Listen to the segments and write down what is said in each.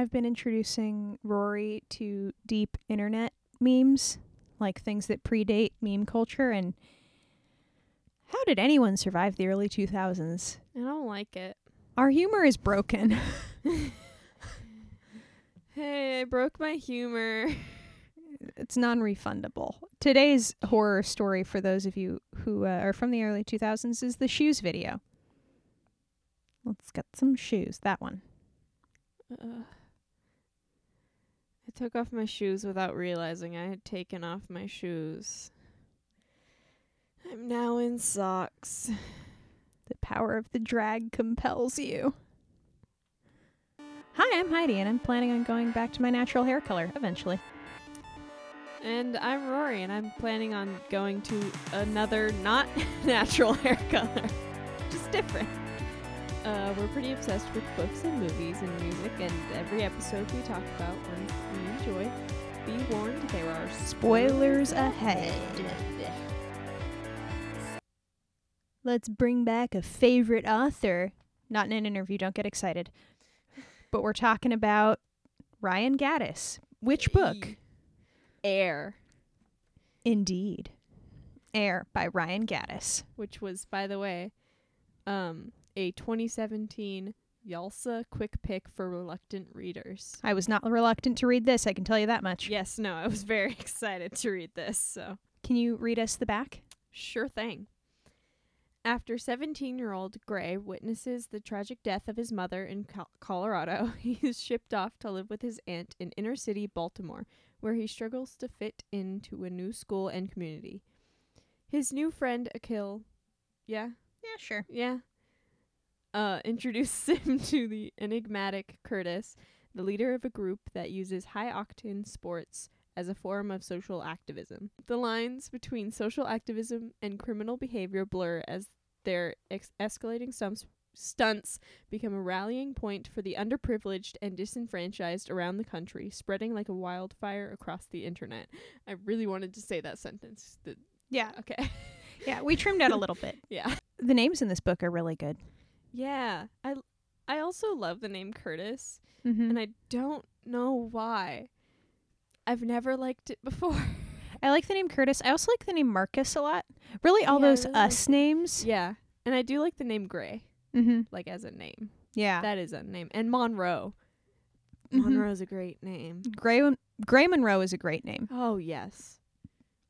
I've been introducing Rory to deep internet memes, like things that predate meme culture. And how did anyone survive the early 2000s? I don't like it. Our humor is broken. Hey, I broke my humor. it's non-refundable. Today's horror story for those of you who uh, are from the early 2000s is the shoes video. Let's get some shoes. That one. Uh, took off my shoes without realizing I had taken off my shoes. I'm now in socks. The power of the drag compels you. Hi, I'm Heidi, and I'm planning on going back to my natural hair color eventually. And I'm Rory, and I'm planning on going to another not natural hair color. Just different. Uh, we're pretty obsessed with books and movies and music, and every episode we talk about ones we enjoy. Be warned, there are Spoilers ahead. Let's bring back a favorite author. Not in an interview, don't get excited. But we're talking about Ryan Gattis. Which book? Air, Indeed. Air by Ryan Gattis. which was, by the way, um, a 2017 Yalsa quick pick for reluctant readers. I was not reluctant to read this, I can tell you that much. Yes, no, I was very excited to read this, so Can you read us the back? sure thing. After 17 year old Gray witnesses the tragic death of his mother in Col- Colorado, he is shipped off to live with his aunt in inner city Baltimore, where he struggles to fit into a new school and community. His new friend, Akil, yeah, Yeah, sure. yeah, uh, introduces him to the enigmatic Curtis, the leader of a group that uses high octane sports as a form of social activism. The lines between social activism and criminal behavior blur as their ex- escalating stunts, stunts become a rallying point for the underprivileged and disenfranchised around the country, spreading like a wildfire across the internet. I really wanted to say that sentence. The, Yeah. okay. Yeah, we trimmed out a little bit. yeah. The names in this book are really good. Yeah. I I also love the name Curtis. Mm-hmm. and I don't know why. I've never liked it before. I like the name Curtis. I also like the name Marcus a lot. Really, all Yeah, those really like us names. yeah, and I do like the name Gray, Mm-hmm. like as a name. Yeah. That is a name, and Monroe. Mhm. Monroe's a great name. Gray Gray Monroe is a great name. Oh yes,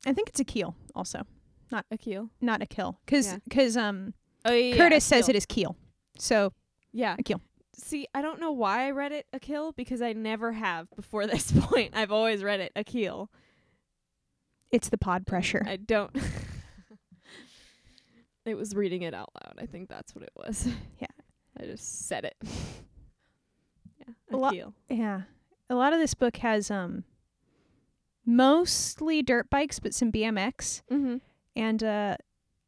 I think it's Akil also, not Akil. not Akil, because Yeah. um Oh yeah, Curtis says it is Keel. So Yeah. Akil. See, I don't know why I read it Akil because I never have before this point. I've always read it Akil. it's the pod pressure. I don't. it was reading it out loud. I think that's what it was. Yeah. I just said it. yeah. A Akil. yeah. A lot of this book has um mostly dirt bikes, but some BMX. Mm-hmm. And uh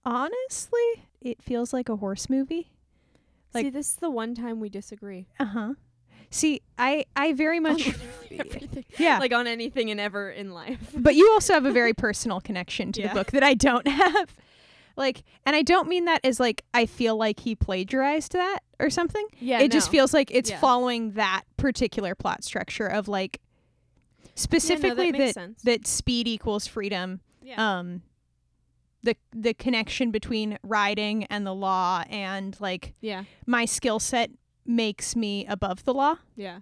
honestly, it feels like a horse movie. Like- See, this is the one time we disagree. Uh-huh. See, I I very much Everything. yeah. Like on anything and ever in life. but you also have a very personal connection to Yeah. the book that I don't have. Like, and I don't mean that as like I feel like he plagiarized that or something. Yeah. it just feels like it's Yeah. following that particular plot structure of like specifically that makes that sense. that speed equals freedom. Yeah. Um the the connection between riding and the law and like yeah. my skill set makes me above the law. Yeah.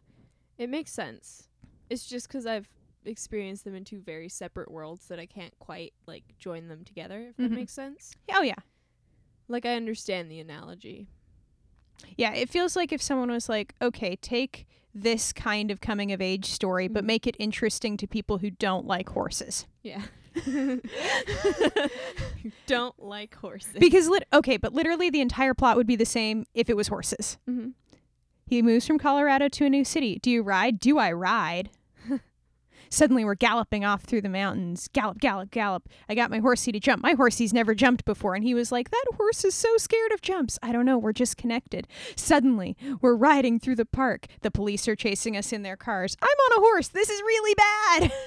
It makes sense. It's just 'cause I've experienced them in two very separate worlds that I can't quite like join them together. If Mhm. that makes sense. Oh yeah. Like I understand the analogy. Yeah, it feels like if someone was like, okay, take this kind of coming of age story, but Mhm. make it interesting to people who don't like horses. Yeah. You don't like horses. Because, lit- okay, but literally the entire plot would be the same if it was horses. mm-hmm. He moves from Colorado to a new city. Do you ride? Do I ride? Suddenly we're galloping off through the mountains. Gallop, gallop, gallop. I got my horsey to jump. My horsey's never jumped before. And he was like, That horse is so scared of jumps. I don't know. We're just connected. Suddenly we're riding through the park. The police are chasing us in their cars. I'm on a horse. This is really bad.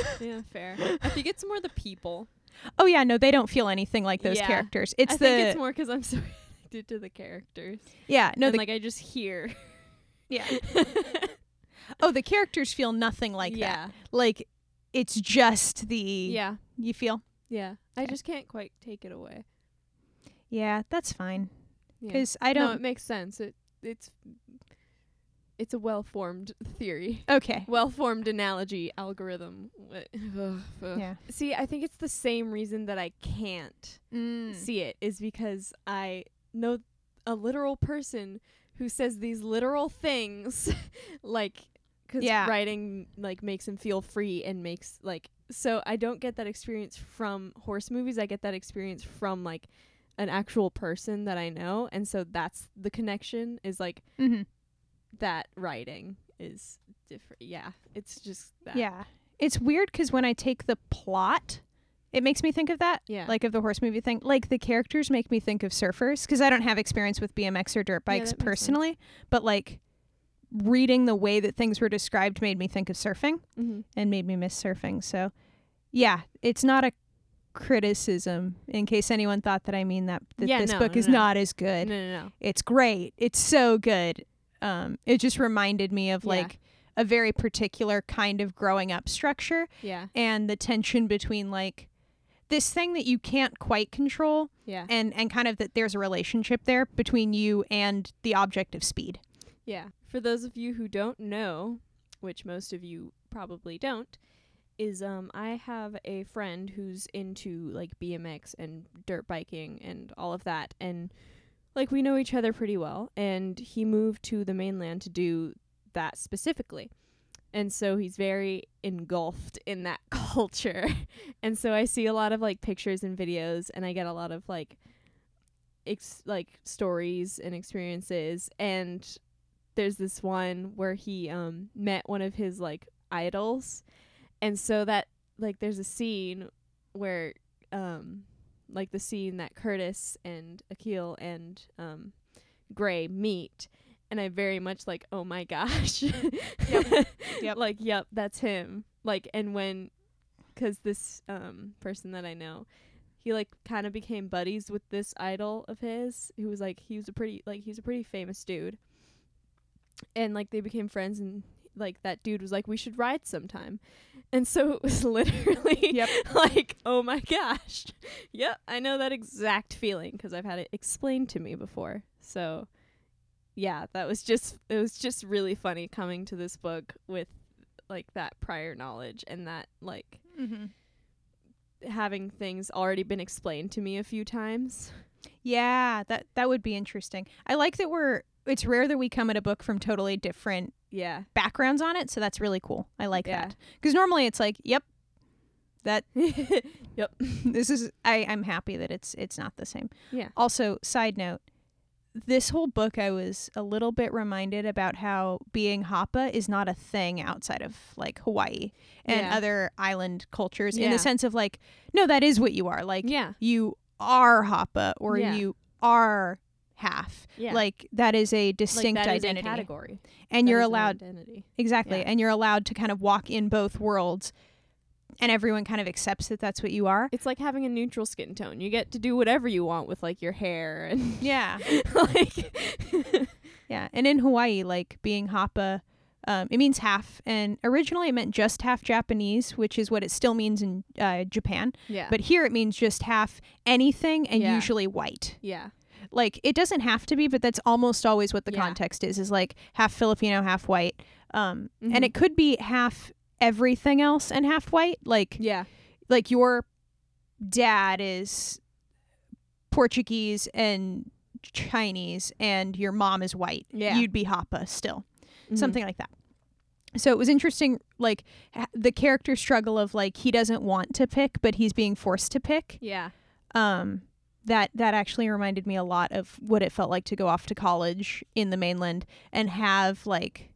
Yeah, fair. I think it's more the people. oh, yeah. No, they don't feel anything like those Yeah. characters. It's I the. think it's more because I'm so addicted to the characters. yeah. No, and the, like I just hear. Yeah. oh, the characters feel nothing like that. yeah. Like it's just the Yeah. you feel. Yeah. I eh. just can't quite take it away. Yeah, that's fine. Yeah. Because I no, don't. it makes sense. It it's it's a well formed theory. okay. Well formed analogy algorithm. Wha- ugh, ugh. Yeah. See, I think it's the same reason that I can't Mm. see it is because I know a literal person who says these literal things like cuz Yeah. writing like makes him feel free and makes like so I don't get that experience from horse movies. I get that experience from like an actual person that I know and so that's the connection is like hmm that writing is different. Yeah, it's just that. Yeah. It's weird because when I take the plot, it makes me think of that. Yeah. Like of the horse movie thing. Like the characters make me think of surfers because I don't have experience with BMX or dirt bikes sense. personally. But like reading the way that things were described made me think of surfing mm-hmm. and made me miss surfing. So yeah, it's not a criticism in case anyone thought that I mean that, that Yeah, this no, book no, is no. not as good. No, no, no. It's great. It's so good. Um, it just reminded me of Yeah. like a very particular kind of growing up structure Yeah. and the tension between like this thing that you can't quite control Yeah. and and kind of that there's a relationship there between you and the object of speed. Yeah. For those of you who don't know, which most of you probably don't, is um I have a friend who's into like BMX and dirt biking and all of that and like we know each other pretty well and he moved to the mainland to do that specifically. And so he's very engulfed in that culture. and so I see a lot of like pictures and videos and I get a lot of like ex- like stories and experiences and there's this one where he um met one of his like idols and so that like there's a scene where um like the scene that Curtis and Akil and um Gray meet and I very much like oh my gosh Yep. Yep. like yep that's him like and when cuz this um person that I know he like kind of became buddies with this idol of his who was like he was a pretty like he's a pretty famous dude and like they became friends and like that dude was like we should ride sometime and so it was literally Yep. like oh my gosh yep i know that exact feeling because i've had it explained to me before so yeah that was just it was just really funny coming to this book with like that prior knowledge and that like Mm-hmm. having things already been explained to me a few times Yeah, that that would be interesting. I like that we're it's rare that we come at a book from totally different yeah backgrounds on it, so that's really cool. I like Yeah. that. Cuz normally it's like, yep, that yep this is I I'm happy that it's it's not the same. Yeah. Also, side note, this whole book I was a little bit reminded about how being Hapa is not a thing outside of like Hawaii and Yeah. other island cultures in the sense of like no that is what you are. Like yeah you are Hapa or Yeah. you are half. yeah Like that is a like distinct that is a identity. category and That you're an allowed identity exactly Yeah. and you're allowed to kind of walk in both worlds and everyone kind of accepts that that's what you are. it's like having a neutral skin tone you get to do whatever you want with like your hair and Yeah. like Yeah, and in Hawaii, like being Hapa, um, it means half, and originally it meant just half Japanese, which is what it still means in uh, Japan. yeah But here it means just half anything, and Yeah. usually white. yeah Like it doesn't have to be, but that's almost always what the Yeah. context is: is like half Filipino, half white. Um, Mhm. and it could be half everything else and half white. Like yeah like your dad is Portuguese and Chinese, and your mom is white. Yeah. you'd be Hapa still Mhm. something like that. So it was interesting, like the character struggle of like he doesn't want to pick, but he's being forced to pick. yeah Um, that that actually reminded me a lot of what it felt like to go off to college in the mainland and have like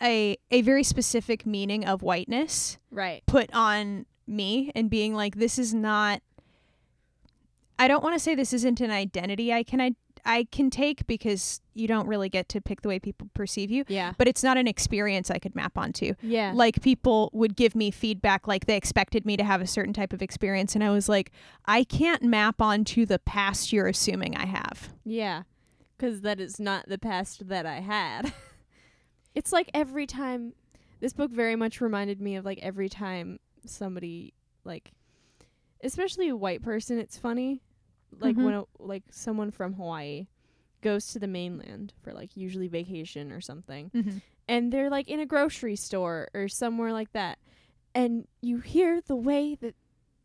a a very specific meaning of whiteness right. put on me and being like this is not I don't want to say this isn't an identity I can I, I can take because you don't really get to pick the way people perceive you yeah but it's not an experience I could map onto yeah like people would give me feedback like they expected me to have a certain type of experience and I was like I can't map onto the past you're assuming I have Yeah. Cuz that is not the past that I had. it's like every time this book very much reminded me of like every time somebody like especially a white person it's funny like Mhm. when a, like someone from Hawaii goes to the mainland for like usually vacation or something Mm-hmm. and they're like in a grocery store or somewhere like that and you hear the way that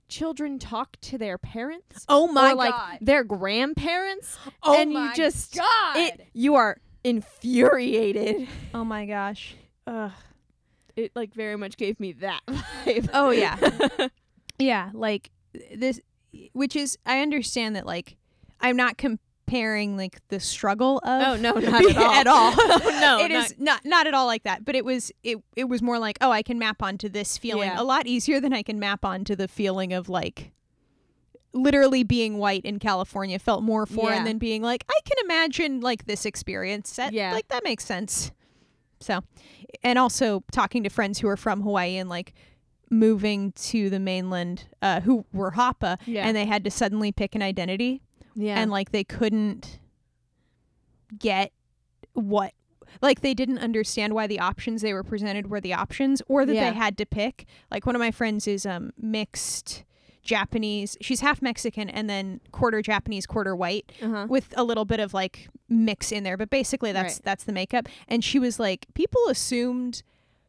children talk to their parents Oh my or like god! their grandparents Oh and you my just- god! it you are infuriated oh my gosh! Ugh. it like very much gave me that vibe Oh yeah, yeah. Like this, which is I understand that. Like I'm not comparing like the struggle of. oh no not at all at all. oh, no it is not not at all like that. But it was it it was more like oh I can map onto this feeling Yeah. a lot easier than I can map onto the feeling of like literally being white in California felt more foreign Yeah. than being like I can imagine like this experience. That, Yeah. like that makes sense. So, and also talking to friends who are from Hawaii and like moving to the mainland, uh, who were Hapa, yeah. and they had to suddenly pick an identity. Yeah. And like they couldn't get what like they didn't understand why the options they were presented were the options or that Yeah. they had to pick. Like one of my friends is um mixed japanese she's half mexican and then quarter japanese quarter white uh-huh. with a little bit of like mix in there. But basically that's Right. that's the makeup. And she was like people assumed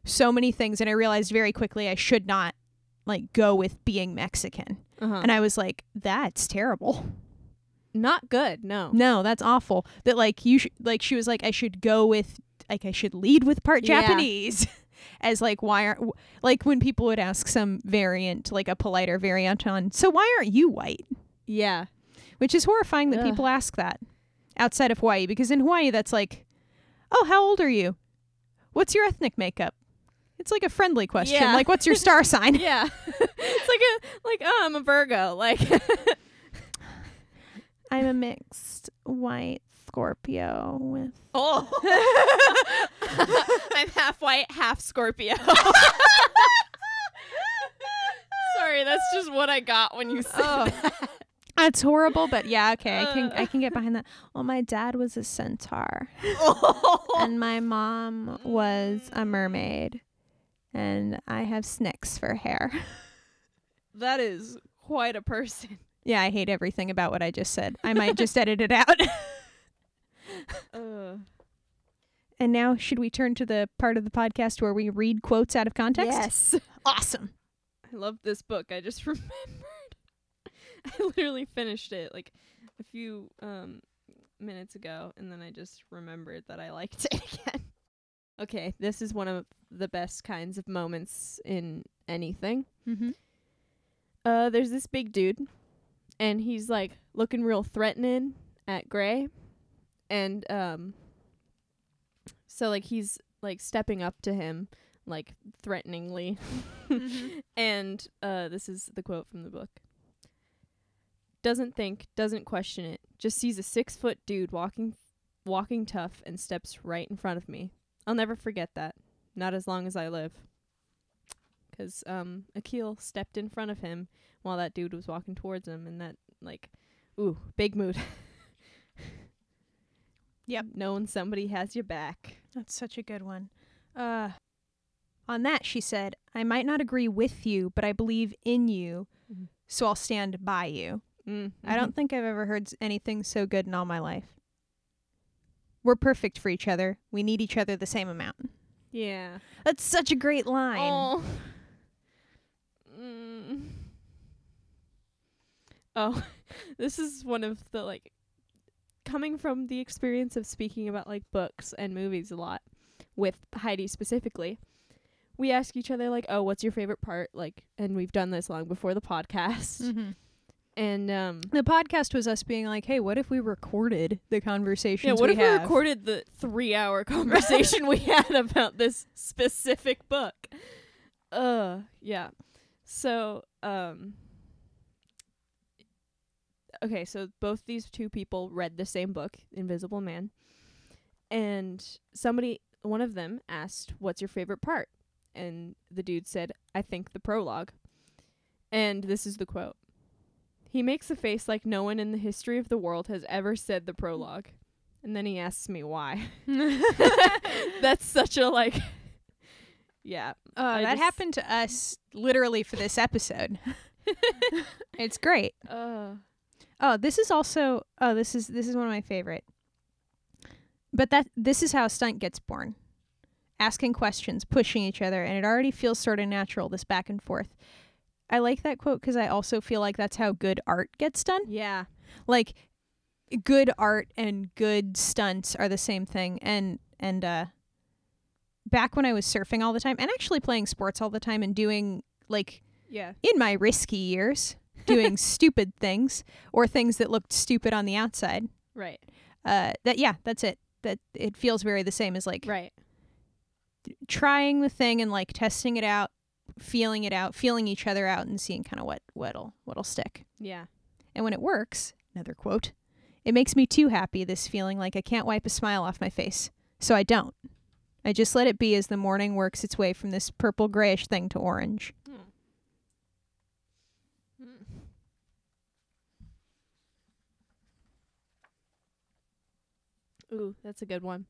so many things and i realized very quickly i should not like go with being mexican uh-huh and i was like that's terrible not good no no, that's awful. That like you sh- like she was like I should go with like I should lead with part Yeah. Japanese as like why aren't w- like when people would ask some variant like a politer variant on so why aren't you white? yeah Which is horrifying that Ugh. people ask that outside of Hawaii because in Hawaii that's like oh how old are you? What's your ethnic makeup? It's like a friendly question. Yeah. Like what's your star sign? yeah it's like a like oh i'm a virgo like I'm a mixed white Scorpio with Oh. I'm half white, half Scorpio. Sorry, that's just what I got when you said Oh. that. That's horrible, but yeah, okay, I can Uh. I can get behind that. Well, my dad was a centaur, and my mom was a mermaid, and I have snicks for hair. that is quite a person. Yeah, I hate everything about what I just said. I might just edit it out. Uh, and now, should we turn to the part of the podcast where we read quotes out of context? yes. Awesome. I love this book. I just remembered. I literally finished it like a few um minutes ago and then I just remembered that I liked it again. Okay, this is one of the best kinds of moments in anything. Mm-hmm. Uh, there's this big dude, and he's like looking real threatening at Gray, and um, so like he's like stepping up to him like threateningly, and uh, this is the quote from the book. Doesn't think, doesn't question it, just sees a six foot dude walking, walking tough, and steps right in front of me. I'll never forget that. Not as long as I live. 'Cause um, Akil stepped in front of him while that dude was walking towards him, and that like, ooh, big mood. Yep. Knowing somebody has your back. That's such a good one. Uh, on that, she said, I might not agree with you, but I believe in you, Mhm. so I'll stand by you. Mm. I don't think I've ever heard anything so good in all my life. We're perfect for each other. We need each other the same amount. Yeah. That's such a great line. Oh. Mm. Oh, this is one of the like coming from the experience of speaking about like books and movies a lot with Heidi specifically. We ask each other like, "Oh, what's your favorite part?" Like, and we've done this long before the podcast. Mm-hmm. And um The podcast was us being like, "Hey, what if we recorded the conversation? yeah, what we if have?" we recorded the 3-hour conversation we had about this specific book? Uh, yeah. So, um Okay, so both these two people read the same book, Invisible Man. And somebody one of them asked, "What's your favorite part?" And the dude said, "I think the prologue." And this is the quote. He makes a face like no one in the history of the world has ever said the prologue. And then he asks me why. That's such a like Yeah. Oh, that happened to us literally for this episode. it's great. Uh Oh, this is also oh, this is this is one of my favorite. But that this is how a stunt gets born. Asking questions, pushing each other, and it already feels sort of natural this back and forth. I like that quote cuz I also feel like that's how good art gets done. yeah. Like good art and good stunts are the same thing and and uh back when I was surfing all the time and actually playing sports all the time and doing like Yeah. in my risky years doing stupid things or things that looked stupid on the outside. Right. Uh, that yeah, that's it. That it feels very the same as like Right. trying the thing and like testing it out, feeling it out, feeling each other out, and seeing kind of what what'll what'll stick. Yeah. And when it works, another quote, it makes me too happy. This feeling like I can't wipe a smile off my face, so I don't. I just let it be as the morning works its way from this purple grayish thing to orange. Hmm. Hmm. Ooh, that's a good one.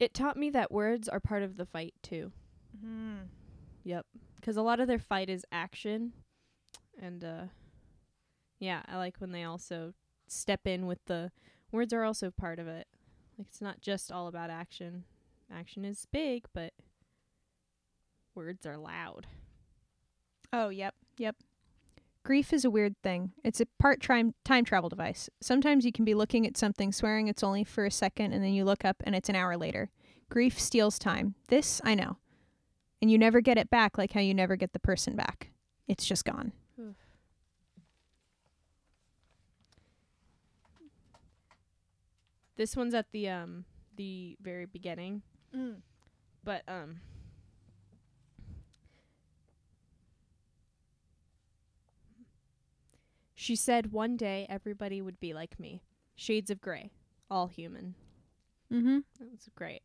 It taught me that words are part of the fight too. Hmm. Yep. Cuz a lot of their fight is action and uh yeah, I like when they also step in with the words are also part of it. Like it's not just all about action. Action is big, but words are loud. Oh, yep, yep. Grief is a weird thing. It's a part time time travel device. Sometimes you can be looking at something, swearing it's only for a second, and then you look up and it's an hour later. Grief steals time. This I know. And you never get it back like how you never get the person back. It's just gone. This one's at the um the very beginning, but um She said one day everybody would be like me. Shades of gray, all human. Mm-hmm. That was great.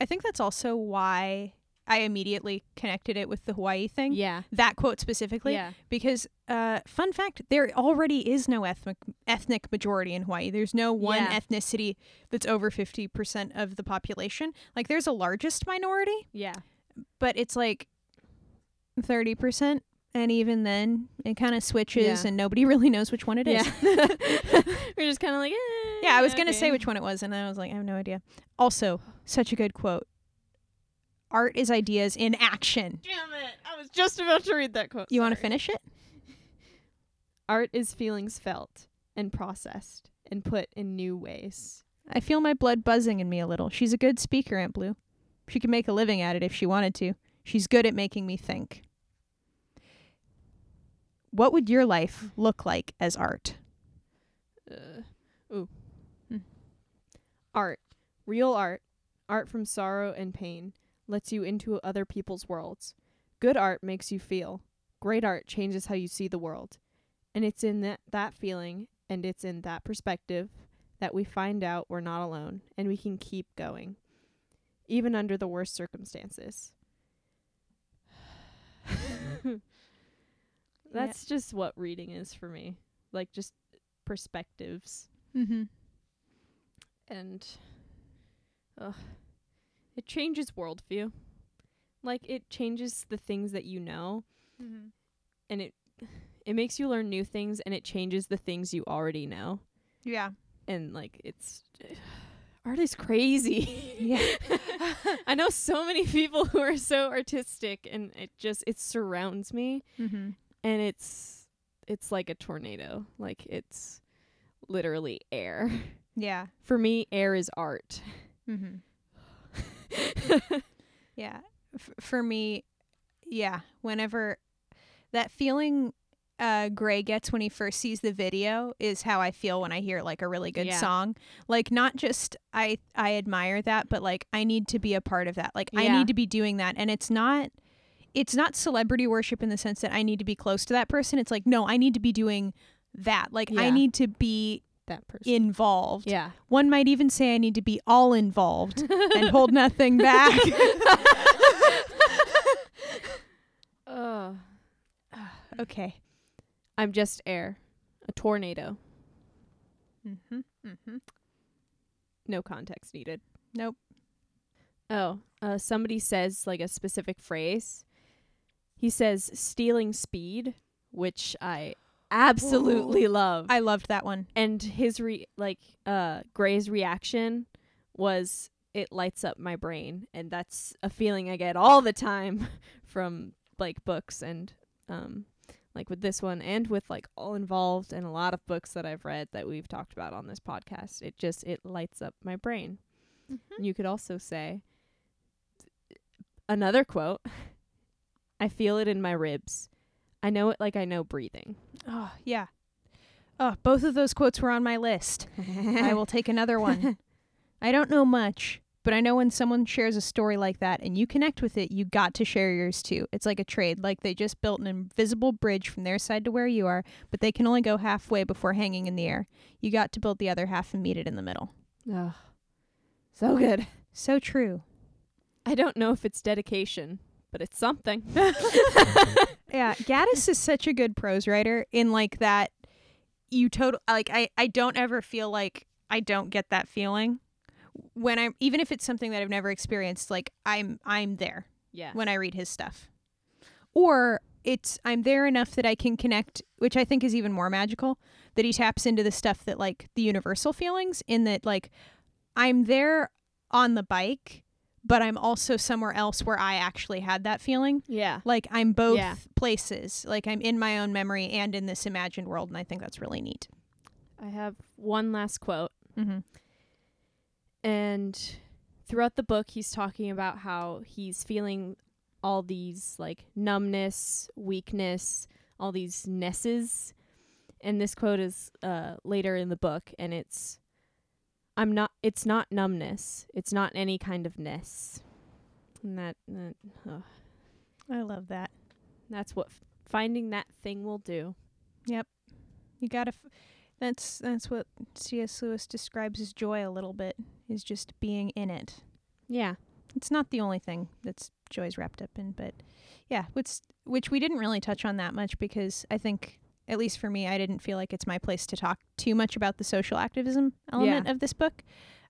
I think that's also why I immediately connected it with the Hawaii thing. Yeah. That quote specifically. yeah. Because, uh, fun fact, there already is no ethnic ethnic majority in Hawaii. There's no one Yeah. ethnicity that's over fifty percent of the population. Like, there's a largest minority, Yeah. but it's like thirty percent, and even then, it kind of switches, Yeah. and nobody really knows which one it is. Yeah. We're just kind of like, eh, Yeah, I was gonna say which one it was, and I was like, I have no idea. Also, such a good quote. Art is ideas in action. Damn it. I was just about to read that quote. You want to finish it? Art is feelings felt and processed and put in new ways. I feel my blood buzzing in me a little. She's a good speaker, Aunt Blue. She could make a living at it if she wanted to. She's good at making me think. What would your life look like as art? Uh, ooh. Hmm. Art. Real art. Art from sorrow and pain. Lets you into other people's worlds. Good art makes you feel. Great art changes how you see the world. And it's in that, that feeling and it's in that perspective that we find out we're not alone and we can keep going, even under the worst circumstances. That's just what reading is for me. Like just perspectives Mm-hmm. and ugh, it changes worldview. Like it changes the things that you know Mm-hmm. and it it makes you learn new things and it changes the things you already know. Yeah. And like it's art is crazy. Yeah. I know so many people who are so artistic and it just it surrounds me Mm-hmm. and it's it's like a tornado. Like it's literally air. Yeah. For me, air is art. Mm-hmm. Yeah. F- for me, yeah. Whenever that feeling uh Gray gets when he first sees the video is how I feel when I hear like a really good Yeah. song. Like not just I I admire that, but like I need to be a part of that. Like I need to be doing that and it's not it's not celebrity worship in the sense that I need to be close to that person. It's like no, I need to be doing that. Like I need to be that person. involved. yeah. One might even say I need to be all involved and hold nothing back. Ugh. okay. I'm just air. A tornado. Mm-hmm. Mm-hmm. no context needed. Nope. Oh, uh, somebody says like a specific phrase. He says stealing speed, which I absolutely love. I loved that one. and his re like uh Gray's reaction was it lights up my brain and that's a feeling I get all the time from like books and um like with this one and with like all involved and a lot of books that I've read that we've talked about on this podcast it just it lights up my brain. You could also say another quote I feel it in my ribs. I know it like I know breathing. Oh, yeah. Oh, both of those quotes were on my list. I will take another one. I don't know much, but I know when someone shares a story like that and you connect with it, you got to share yours too. It's like a trade. Like they just built an invisible bridge from their side to where you are, but they can only go halfway before hanging in the air. You got to build the other half and meet it in the middle. Ugh. So good. So true. I don't know if it's dedication, but it's something. Yeah, Gattis is such a good prose writer in like that you total like I I don't ever feel like I don't get that feeling when I'm even if it's something that I've never experienced like I'm I'm there yeah. when I read his stuff. Or it's I'm there enough that I can connect, which I think is even more magical, that he taps into the stuff that like the universal feelings in that like I'm there on the bike, but I'm also somewhere else where I actually had that feeling. Yeah. Like I'm both Yeah. places. Like I'm in my own memory and in this imagined world, and I think that's really neat. I have one last quote. Mm-hmm. And throughout the book, he's talking about how he's feeling all these like numbness, weakness, all these nesses. And this quote is uh, later in the book, and it's, "I'm not. It's not numbness. It's not any kind of ness." And that, that ugh, I love that. that's what f- finding that thing will do. Yep. You gotta. F- that's that's what C.S. Lewis describes as joy a little bit. Is just being in it. Yeah. It's not the only thing that's joy's wrapped up in, but yeah, which which we didn't really touch on that much because I think at least for me, I didn't feel like it's my place to talk too much about the social activism element of this book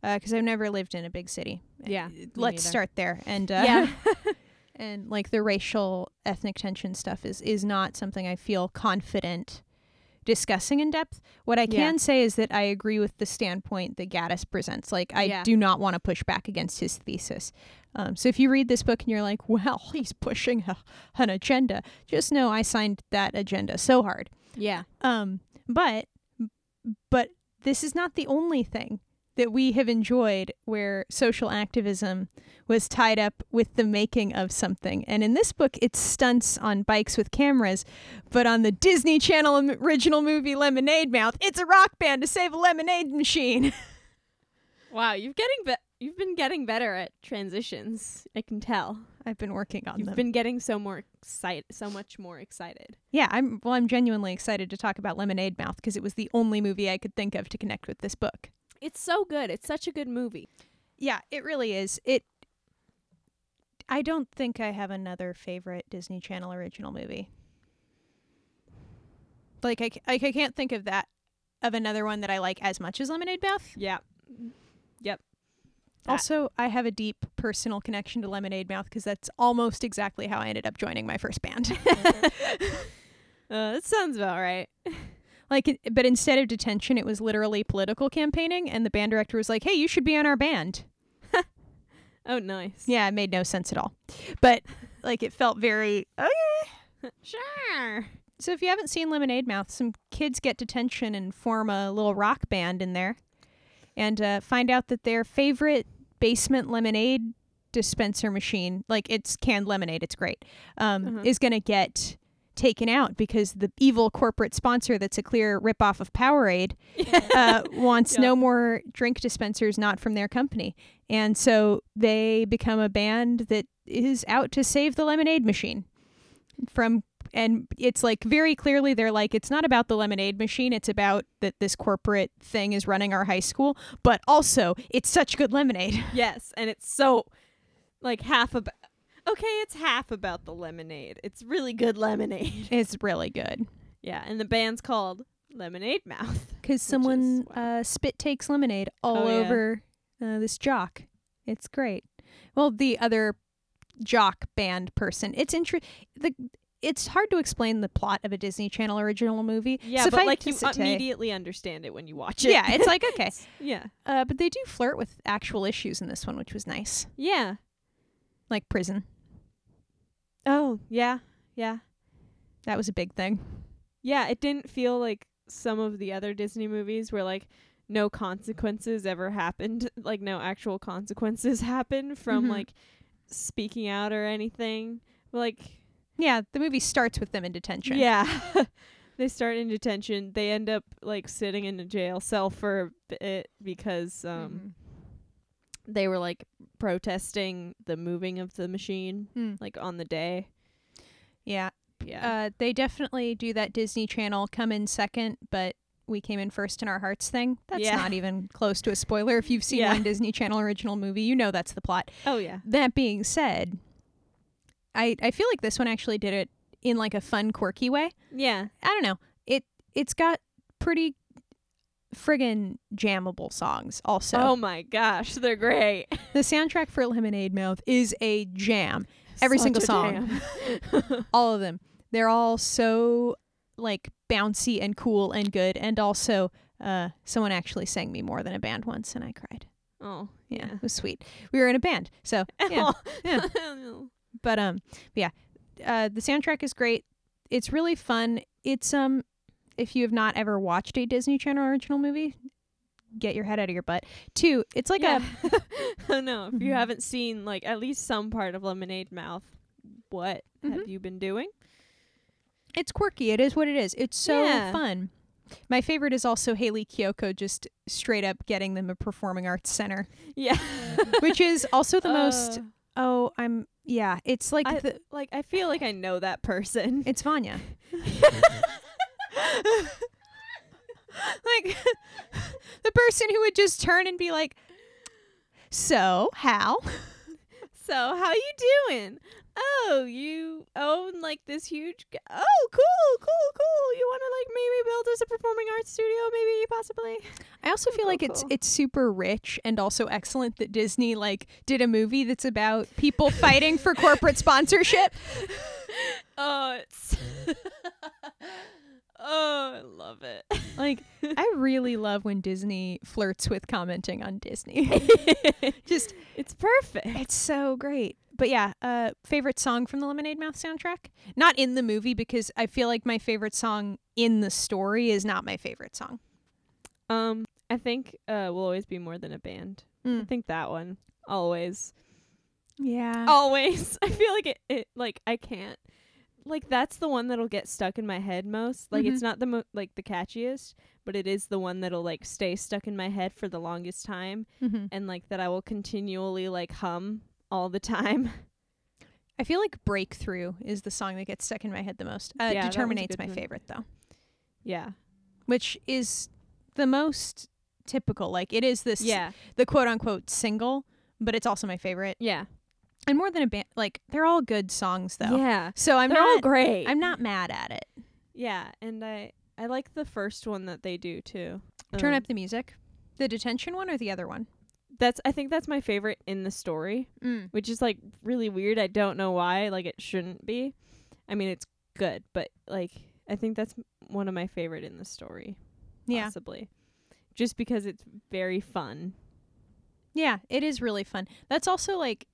because I've never lived in a big city. Yeah, Uh, let's neither. start there. And uh, Yeah. and like the racial ethnic tension stuff is is not something I feel confident discussing in depth. What I Yeah. can say is that I agree with the standpoint that Gattis presents. Like I Yeah. do not want to push back against his thesis. Um, so if you read this book and you're like, well, he's pushing a, an agenda, just know I signed that agenda so hard. yeah. Um, but but this is not the only thing that we have enjoyed where social activism was tied up with the making of something. And in this book, it's stunts on bikes with cameras, but on the Disney Channel original movie Lemonade Mouth, it's a rock band to save a lemonade machine. Wow, you've getting be- you've been getting better at transitions. I can tell. I've been working on You've them. been getting so more excited, so much more excited. yeah, I'm well. I'm genuinely excited to talk about Lemonade Mouth because it was the only movie I could think of to connect with this book. It's so good. It's such a good movie. Yeah, it really is. It. I don't think I have another favorite Disney Channel original movie. Like I, like I can't think of that of another one that I like as much as Lemonade Mouth. Yeah. Yep. That- Also, I have a deep personal connection to Lemonade Mouth because that's almost exactly how I ended up joining my first band. Uh, that sounds about right. like, but instead of detention, it was literally political campaigning, and the band director was like, "Hey, you should be on our band." Oh, nice. Yeah, it made no sense at all, but like it felt very okay. Sure. So if you haven't seen Lemonade Mouth, some kids get detention and form a little rock band in there, and uh, find out that their favorite basement lemonade dispenser machine, like it's canned lemonade, it's great, um, Uh-huh. is gonna get taken out because the evil corporate sponsor that's a clear ripoff of Powerade uh, wants Yeah. no more drink dispensers not from their company. And so they become a band that is out to save the lemonade machine from and it's like very clearly they're like it's not about the lemonade machine it's about that this corporate thing is running our high school but also it's such good lemonade yes, and it's so like half about. Okay, it's half about the lemonade. It's really good lemonade. it's really good yeah, and the band's called Lemonade Mouth. because is- someone wow. uh, spit takes lemonade all Oh, yeah. over uh, this jock. It's great. Well, the other jock band person. It's inter- the it's hard to explain the plot of a Disney Channel original movie. Yeah, Suffice but like you immediately understand it when you watch it. Yeah, it's like okay. yeah. Uh, but they do flirt with actual issues in this one, which was nice, Yeah. like prison. Oh, yeah. Yeah. That was a big thing. Yeah, it didn't feel like some of the other Disney movies where like no consequences ever happened, like no actual consequences happened from Mhm. like speaking out or anything. Like Yeah, the movie starts with them in detention. yeah. they start in detention. They end up like sitting in a jail cell for a bit because um Mhm. They were like protesting the moving of the machine Hmm. like on the day. Yeah. Yeah. Uh, they definitely do that Disney Channel come in second, but we came in first in our hearts thing. That's Yeah. not even close to a spoiler. If you've seen Yeah. one Disney Channel original movie, you know that's the plot. oh yeah. That being said, I I feel like this one actually did it in like a fun, quirky way. Yeah. I don't know. It it's got pretty friggin' jammable songs also. oh my gosh, they're great. The soundtrack for Lemonade Mouth is a jam. Every Such single song. All of them. They're all so like bouncy and cool and good and also uh someone actually sang me more than a band once and I cried. oh Yeah, yeah. it was sweet. We were in a band. So, yeah. yeah. But um yeah. Uh the soundtrack is great. It's really fun. It's um if you have not ever watched a Disney Channel original movie, get your head out of your butt. Two, it's like yeah. a oh no, if you Mhm. haven't seen like at least some part of Lemonade Mouth, what have Mhm. you been doing? it's quirky. It is what it is. It's so Yeah. fun. My favorite is also Hayley Kiyoko just straight up getting them a performing arts center, Yeah. which is also the most Uh, oh, I'm yeah, it's like I- the like I feel like I know that person. it's Vanya. like the person who would just turn and be like, "So, how? so, how you doing? Oh, you own like this huge g- Oh, cool, cool, cool. You want to like maybe build us a performing arts studio maybe possibly? I also feel Cool, like it's it's super rich and also excellent that Disney like did a movie that's about people fighting for corporate sponsorship. Oh, it's Oh, I love it. Like I really love when Disney flirts with commenting on Disney. Just it's perfect. it's so great. But yeah, uh favorite song from the Lemonade Mouth soundtrack? Not in the movie because I feel like my favorite song in the story is not my favorite song. Um, I think uh will always be more than a band. I Mm. think that one always, Yeah. always. I feel like it, it. Like I can't. Like that's the one that'll get stuck in my head most. Like it's Mhm. not the mo- like the catchiest, but it is the one that'll like stay stuck in my head for the longest time, Mhm. and like that I will continually like hum all the time. I feel like Breakthrough is the song that gets stuck in my head the most. Uh, Yeah, Determinate's my one. favorite though, Yeah. which is the most typical. Like it is this Yeah. the quote unquote single, but it's also my favorite. Yeah. And more than a band, like they're all good songs though. Yeah. So I'm They're all not great. I'm not mad at it. Yeah, and I I like the first one that they do too. Turn Um, up the music. The detention one or the other one? That's I think that's my favorite in the story, Mm. which is like really weird. I don't know why. Like it shouldn't be. I mean, it's good, but like I think that's one of my favorite in the story. Yeah. Possibly. Just because it's very fun. Yeah, it is really fun. That's also like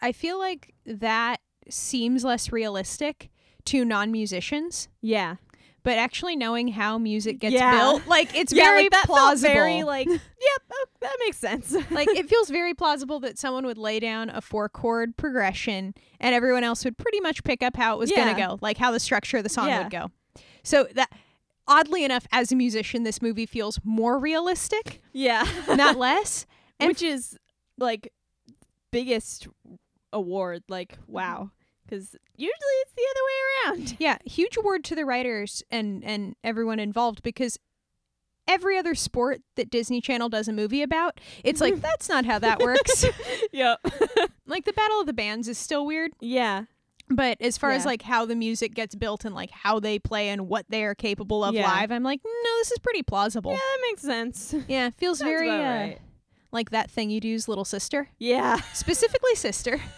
I feel like that seems less realistic to non-musicians, Yeah. but actually knowing how music gets Yeah. built, like it's yeah, very like that plausible. very like yep, oh, that makes sense. like it feels very plausible that someone would lay down a four chord progression and everyone else would pretty much pick up how it was Yeah. going to go, like how the structure of the song would go. So that oddly enough as a musician this movie feels more realistic, yeah. not less. And Which is like biggest award like wow. Cuz usually it's the other way around. Yeah, huge award to the writers and and everyone involved because every other sport that Disney Channel does a movie about, it's like that's not how that works. yep. like the Battle of the Bands is still weird, yeah. but as far as like how the music gets built and like how they play and what they are capable of Yeah. live, I'm like, no, this is pretty plausible. Yeah, that makes sense. Yeah, feels Sounds very uh, right. Like that thing you'd use, little sister, Yeah. specifically sister.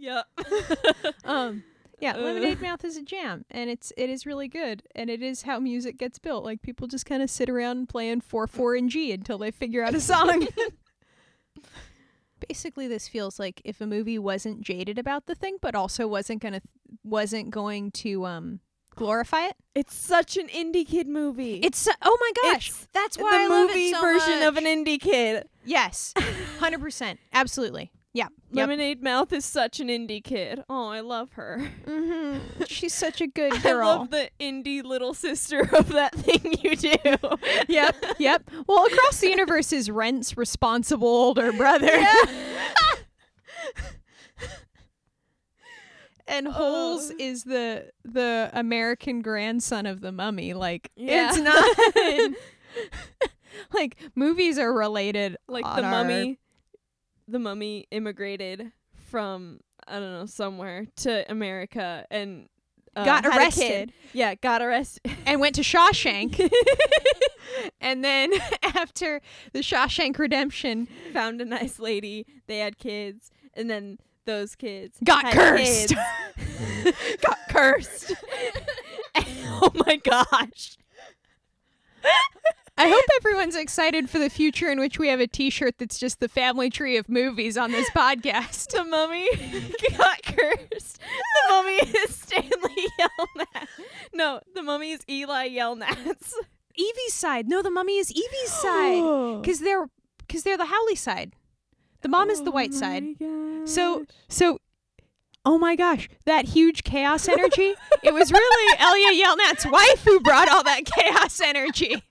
Yep. Um, yeah, Uh. Lemonade Mouth is a jam, and it's it is really good, and it is how music gets built. Like people just kind of sit around playing four four and G until they figure out a song. Basically, this feels like if a movie wasn't jaded about the thing, but also wasn't gonna th- wasn't going to um glorify it. it's such an indie kid movie. It's so- oh my gosh, It's that's the why I love movie it so version of an indie kid. yes, hundred percent, absolutely, yeah, yep. Lemonade Mouth is such an indie kid. Oh, I love her. hmm She's such a good girl. I love the indie little sister of that thing you do. yep, yep. Well, across the universe is Rent's responsible older brother. And Holes Oh. is the the American grandson of the mummy. Like Yeah. it's not like movies are related like the our- mummy the mummy immigrated from I don't know somewhere to America and uh, got had a kid. arrested Yeah, got arrested. and went to Shawshank. and then after the Shawshank Redemption Found a nice lady. They had kids, and then those kids got cursed. kids. got cursed. oh my gosh. I hope everyone's excited for the future in which we have a T-shirt that's just the family tree of movies on this podcast. The mummy got cursed. The mummy is Stanley Yelnats. No, the mummy is Elya Yelnats. Evie's side. No, the mummy is Evie's side because they're because they're the Howley side. The mom is the oh white side. So so. Oh my gosh, that huge chaos energy. it was really Elya Yelnats' wife who brought all that chaos energy.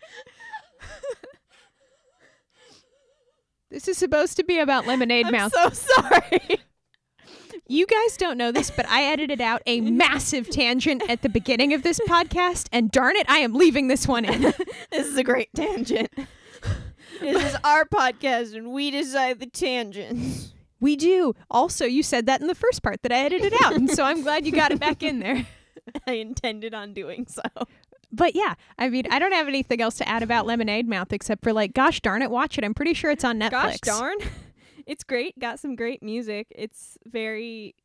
this is supposed to be about Lemonade I'm Mouth. so sorry. You guys don't know this, but I edited out a massive tangent at the beginning of this podcast, and darn it, I am leaving this one in. this is a great tangent. This is our podcast, and we decide the tangents. We do. Also, you said that in the first part that I edited out, and so I'm glad you got it back in there. I intended on doing so. But yeah, I mean, I don't have anything else to add about Lemonade Mouth except for like, gosh darn it, watch it. I'm pretty sure it's on Netflix. Gosh darn. It's great. Got some great music. It's very.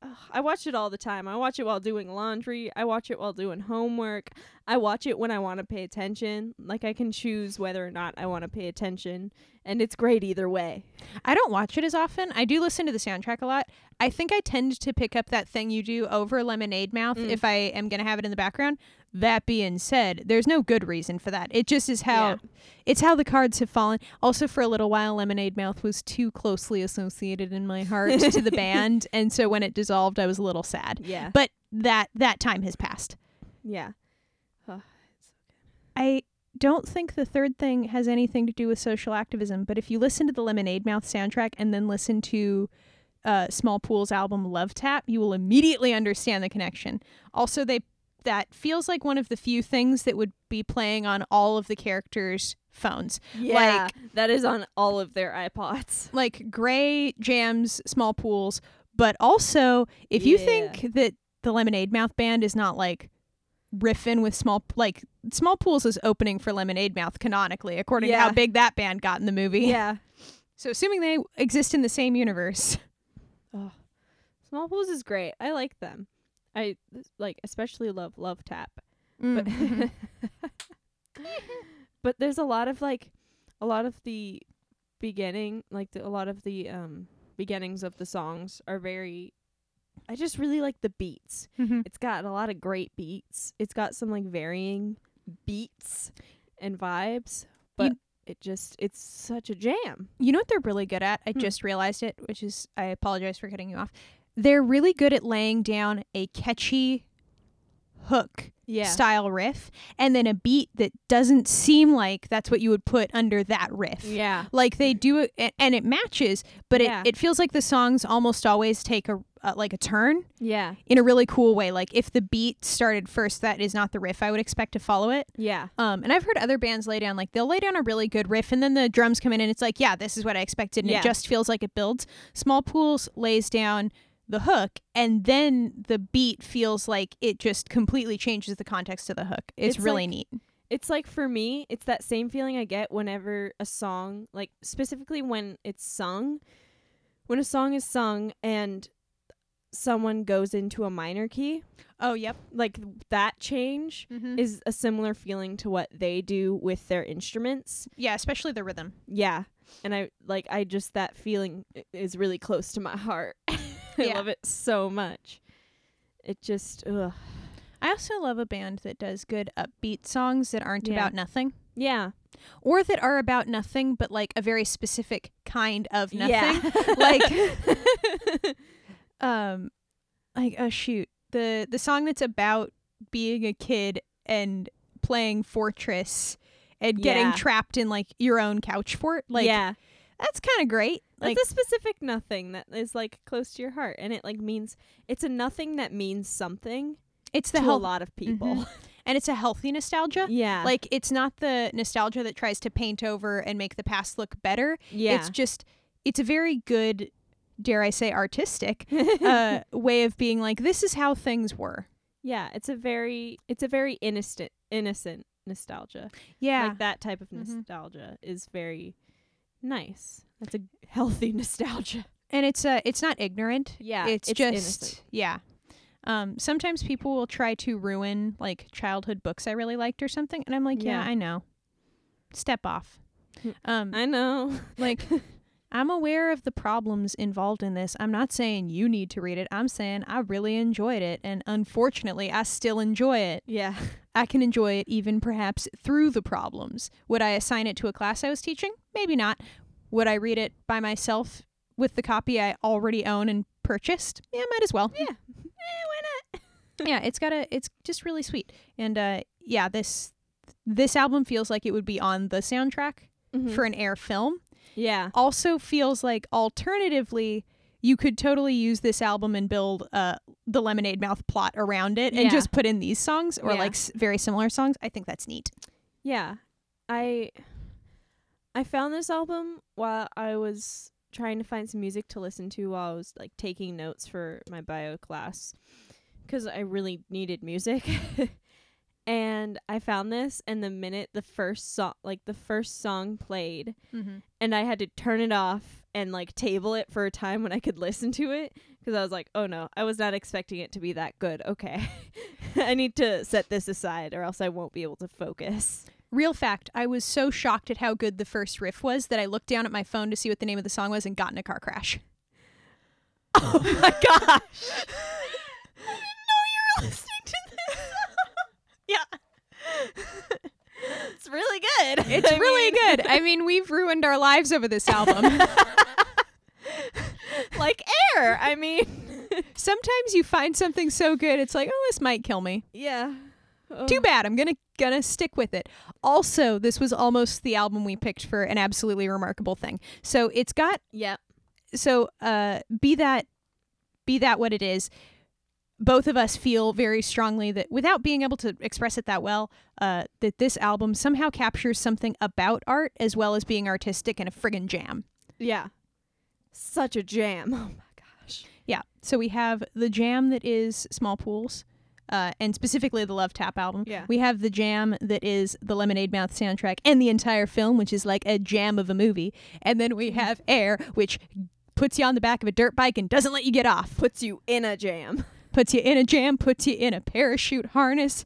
Ugh, I watch it all the time. I watch it while doing laundry. I watch it while doing homework. I watch it when I want to pay attention. Like I can choose whether or not I want to pay attention, and it's great either way. I don't watch it as often. I do listen to the soundtrack a lot. I think I tend to pick up that thing you do over Lemonade Mouth Mm. if I am going to have it in the background. That being said, there's no good reason for that. It just is how Yeah. it's how the cards have fallen. Also, for a little while, Lemonade Mouth was too closely associated in my heart to the band, and so when it dissolved, I was a little sad. Yeah. But that that time has passed. Yeah. I don't think the third thing has anything to do with social activism, but if you listen to the Lemonade Mouth soundtrack and then listen to uh, Smallpools' album Love Tap, you will immediately understand the connection. Also, they that feels like one of the few things that would be playing on all of the characters' phones. yeah. that is on all of their iPods. Like Gray jams Smallpools, but also if you think that the Lemonade Mouth band is not like riffing with small like Smallpools is opening for lemonade mouth canonically according to how big that band got in the movie Yeah. so assuming they exist in the same universe Oh, Smallpools is great. I like them. I like especially love Love Tap. But Mhm. but there's a lot of like a lot of the beginning, like the, a lot of the um beginnings of the songs are very I just really like the beats. Mhm. It's got a lot of great beats. It's got some like varying beats and vibes, but it just it's such a jam. you know what they're really good at i Hmm. just realized it which is i apologize for cutting you off they're really good at laying down a catchy hook Yeah. style riff and then a beat that doesn't seem like that's what you would put under that riff Yeah. like they do it and it matches but Yeah. it, it feels like the songs almost always take a uh, like a turn Yeah. in a really cool way like if the beat started first that is not the riff i would expect to follow it Yeah. um and i've heard other bands lay down like they'll lay down a really good riff and then the drums come in and it's like yeah this is what i expected and Yeah. it just feels like it builds Smallpools lays down the hook and then the beat feels like it just completely changes the context of the hook it's, It's really like- neat it's like for me, it's that same feeling I get whenever a song, like specifically when it's sung, when a song is sung and someone goes into a minor key, Oh, yep. like that change Mm-hmm. is a similar feeling to what they do with their instruments. yeah, especially the rhythm. Yeah. And I like I just that feeling is really close to my heart. I Yeah. love it so much. It just ugh. I also love a band that does good upbeat songs that aren't Yeah. about nothing. Yeah. Or that are about nothing, but like a very specific kind of nothing. Yeah. like um like oh shoot the the song that's about being a kid and playing fortress and getting Yeah. trapped in like your own couch fort like yeah. That's kind of great Like like a specific nothing that is like close to your heart and it like means it's a nothing that means something it's the to a health lot of people. Mhm. and it's a healthy nostalgia Yeah. like it's not the nostalgia that tries to paint over and make the past look better yeah. it's just it's a very good dare i say artistic uh way of being like this is how things were yeah, it's a very it's a very innocent innocent nostalgia. yeah Like that type of Mhm. nostalgia is very nice. That's a healthy nostalgia. and it's uh it's not ignorant Yeah. it's, just innocent. yeah um sometimes people will try to ruin like childhood books i really liked or something and i'm like yeah, Yeah. i know step off Hmm. um I know. like i'm aware of the problems involved in this i'm not saying you need to read it i'm saying i really enjoyed it and unfortunately i still enjoy it Yeah. I can enjoy it even perhaps through the problems would i assign it to a class i was teaching maybe not would i read it by myself with the copy i already own and purchased yeah might as well Yeah. Eh, why not? yeah it's got a it's just really sweet and uh yeah this this album feels like it would be on the soundtrack Mhm. for an air film yeah. also feels like alternatively you could totally use this album and build uh the lemonade mouth plot around it and Yeah. just put in these songs or Yeah. like s- very similar songs i think that's neat Yeah. I I found this album while I was trying to find some music to listen to while I was like taking notes for my bio class cuz I really needed music. and I found this and the minute the first song like the first song played mm-hmm. and I had to turn it off and like table it for a time when I could listen to it because I was like, "Oh no, I was not expecting it to be that good." Okay. I need to set this aside or else I won't be able to focus. real fact i was so shocked at how good the first riff was that i looked down at my phone to see what the name of the song was and got in a car crash Oh my gosh. I didn't know you were listening to this. yeah. it's really good. it's I really mean, good i mean we've ruined our lives over this album like air. I mean, sometimes you find something so good it's like oh this might kill me yeah. too bad i'm gonna gonna stick with it also this was almost the album we picked for an absolutely remarkable thing so it's got Yeah. so uh be that be that what it is both of us feel very strongly that without being able to express it that well uh that this album somehow captures something about art as well as being artistic and a friggin' jam Yeah. Such a jam. Oh my gosh. yeah so we have the jam that is Smallpools uh, and specifically the Love Tap album. Yeah. We have the jam that is the Lemonade Mouth soundtrack and the entire film, which is like a jam of a movie. And then we have Air, which puts you on the back of a dirt bike and doesn't let you get off. Puts you in a jam. Puts you in a jam, puts you in a parachute harness,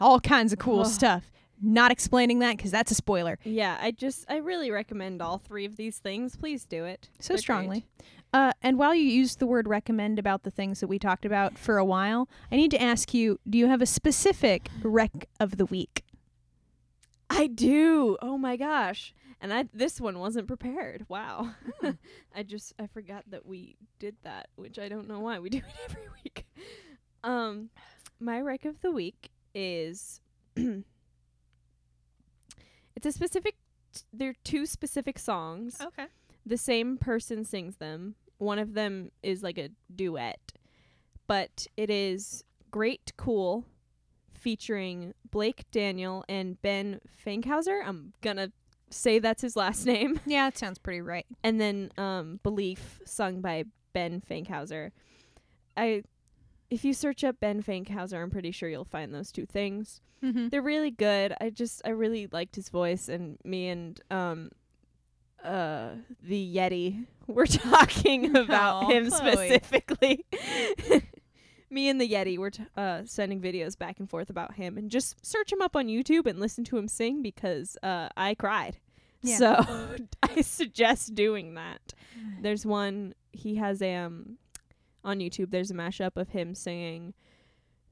all kinds of cool Ugh. stuff. Not explaining that because that's a spoiler Yeah, I just I really recommend all three of these things. Please do it. so They're strongly. Uh, and while you used the word recommend about the things that we talked about for a while, I need to ask you do you have a specific rec of the week? I do. Oh my gosh. And I this one wasn't prepared. Wow. I just I forgot that we did that, which I don't know why we do it every week. Um my rec of the week is it's a specific they're two specific songs. Okay. the same person sings them. One of them is like a duet, but it is Great Cool featuring Blake Daniel and Ben Fankhauser. I'm gonna say that's his last name. Yeah, it sounds pretty right. And then um, Belief sung by Ben Fankhauser. I if you search up Ben Fankhauser, I'm pretty sure you'll find those two things. Mm-hmm. They're really good. I just I really liked his voice and me and um uh the Yeti were talking about Aw, him Chloe. specifically. me and the Yeti were t- uh sending videos back and forth about him and just search him up on YouTube and listen to him sing because uh I cried. Yeah. So I suggest doing that. There's one he has a um on YouTube. There's a mashup of him singing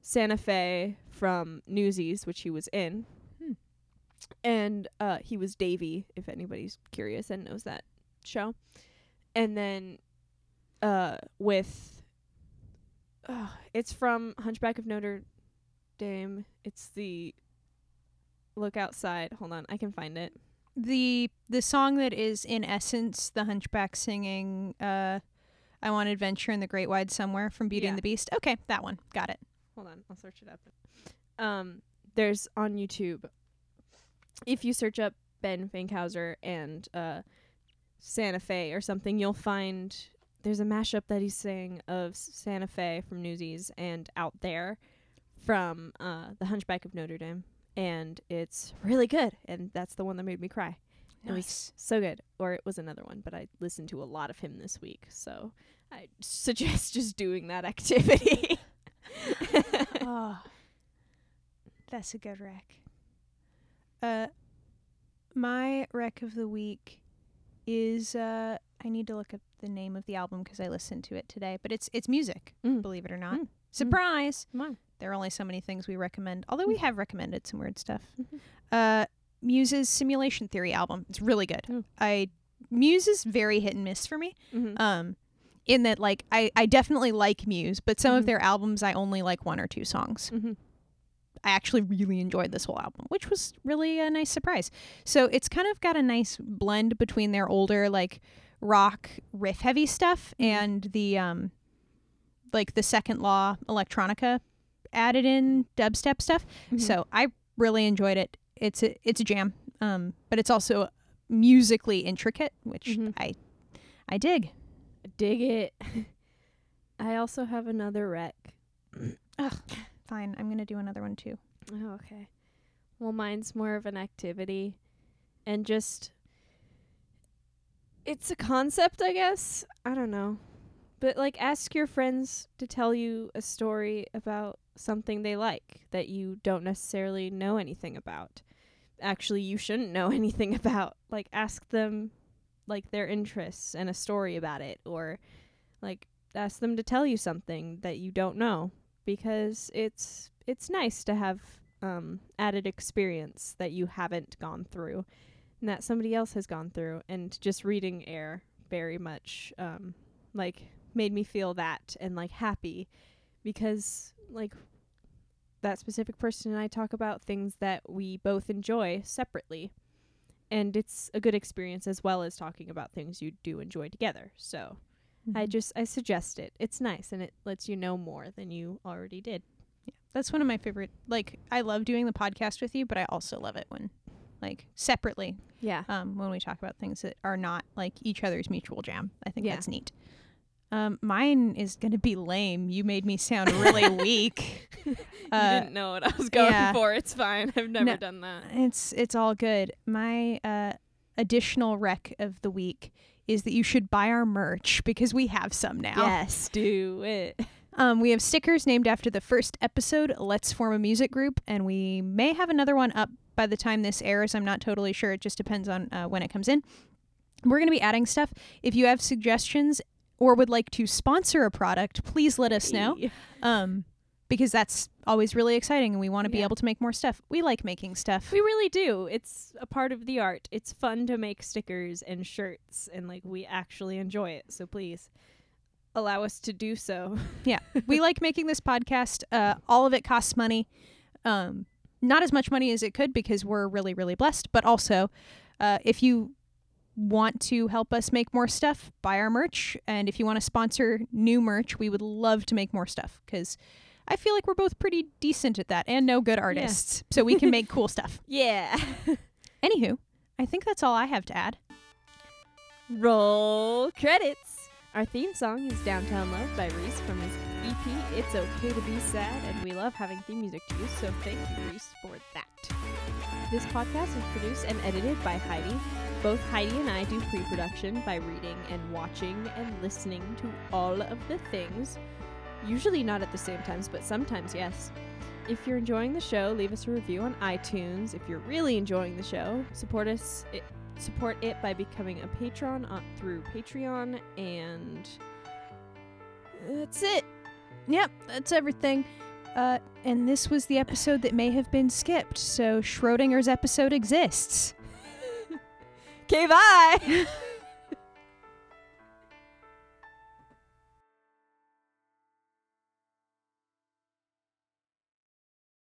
Santa Fe from Newsies, which he was in, Hmm. and uh, he was Davey. If anybody's curious and knows that show, and then uh, with uh, it's from Hunchback of Notre Dame. It's the look outside. Hold on, I can find it. the the song that is in essence the hunchback singing uh I want adventure in the great wide somewhere from Beauty Yeah. and the Beast. Okay, that one. Got it. Hold on, I'll search it up. Um, there's on YouTube. If you search up Ben Fankhauser and uh, Santa Fe or something, you'll find there's a mashup that he's saying of Santa Fe from Newsies and Out There from uh, The Hunchback of Notre Dame, and it's really good. And that's the one that made me cry. It was Nice. so good. Or it was another one, but I listened to a lot of him this week, so I suggest just doing that activity. oh, that's a good rec. Uh, my rec of the week is uh, I need to look up the name of the album because I listened to it today, but it's it's music. Mm. Believe it or not, Mm. surprise! Come on. There are only so many things we recommend, although we Mm. have recommended some weird stuff. Mhm. Uh, Muse's Simulation Theory album. It's really good. Mm. I Muse is very hit and miss for me. Mm-hmm. Um, in that like I I definitely like Muse, but some of Mhm. their albums I only like one or two songs. mm-hmm. I actually really enjoyed this whole album, which was really a nice surprise. So it's kind of got a nice blend between their older like rock riff heavy stuff Mhm. and the um like the second law electronica added in dubstep stuff. Mm-hmm. So I really enjoyed it. It's a it's a jam. Um but it's also musically intricate, which Mhm. I I dig. dig it. I also have another rec. Fine, I'm going to do another one too. Oh, okay. Well, mine's more of an activity and just it's a concept, I guess. I don't know. But like ask your friends to tell you a story about something they like that you don't necessarily know anything about. Actually, you shouldn't know anything about. Like ask them like their interests and a story about it or like ask them to tell you something that you don't know because it's it's nice to have um, added experience that you haven't gone through and that somebody else has gone through. And just reading Air very much um, like made me feel that and like happy because like that specific person and I talk about things that we both enjoy separately. And it's a good experience as well as talking about things you do enjoy together. So I Mhm. just I suggest it. It's nice and it lets you know more than you already did. Yeah. That's one of my favorite. Like, I love doing the podcast with you, but I also love it when, like, separately, Yeah. um, when we talk about things that are not like each other's mutual jam. I think Yeah. that's neat. Um, mine is gonna be lame. You made me sound really weak. Uh, you didn't know what I was going yeah. for. It's fine. I've never No. done that. It's it's all good. My uh, additional rec of the week is that you should buy our merch because we have some now. Yes, do it. Um, we have stickers named after the first episode, Let's Form a Music Group, and we may have another one up by the time this airs. I'm not totally sure. It just depends on uh, when it comes in. We're going to be adding stuff. If you have suggestions or would like to sponsor a product, please let us know um, because that's always really exciting and we want to be Yeah. able to make more stuff. We like making stuff. We really do. It's a part of the art. It's fun to make stickers and shirts and like we actually enjoy it. So please allow us to do so. Yeah. We like making this podcast. Uh, all of it costs money. Um, not as much money as it could because we're really, really blessed. But also, uh, if you want to help us make more stuff, buy our merch. And if you want to sponsor new merch, we would love to make more stuff because I feel like we're both pretty decent at that and no good artists. So we can make cool stuff. Yeah. Anywho, I think that's all I have to add. Roll credits. Our theme song is Downtown Love by Reese from his EP It's Okay to Be Sad, and we love having theme music to use, so thank you, Reese, for that. This podcast is produced and edited by Heidi. Both Heidi and I do pre production by reading and watching and listening to all of the things. Usually not at the same times, but sometimes yes. If you're enjoying the show, leave us a review on iTunes. If you're really enjoying the show, support us. Support it by becoming a patron on, through Patreon, and that's it. Yep, that's everything. Uh, and this was the episode that may have been skipped, so Schrodinger's episode exists. Okay, bye.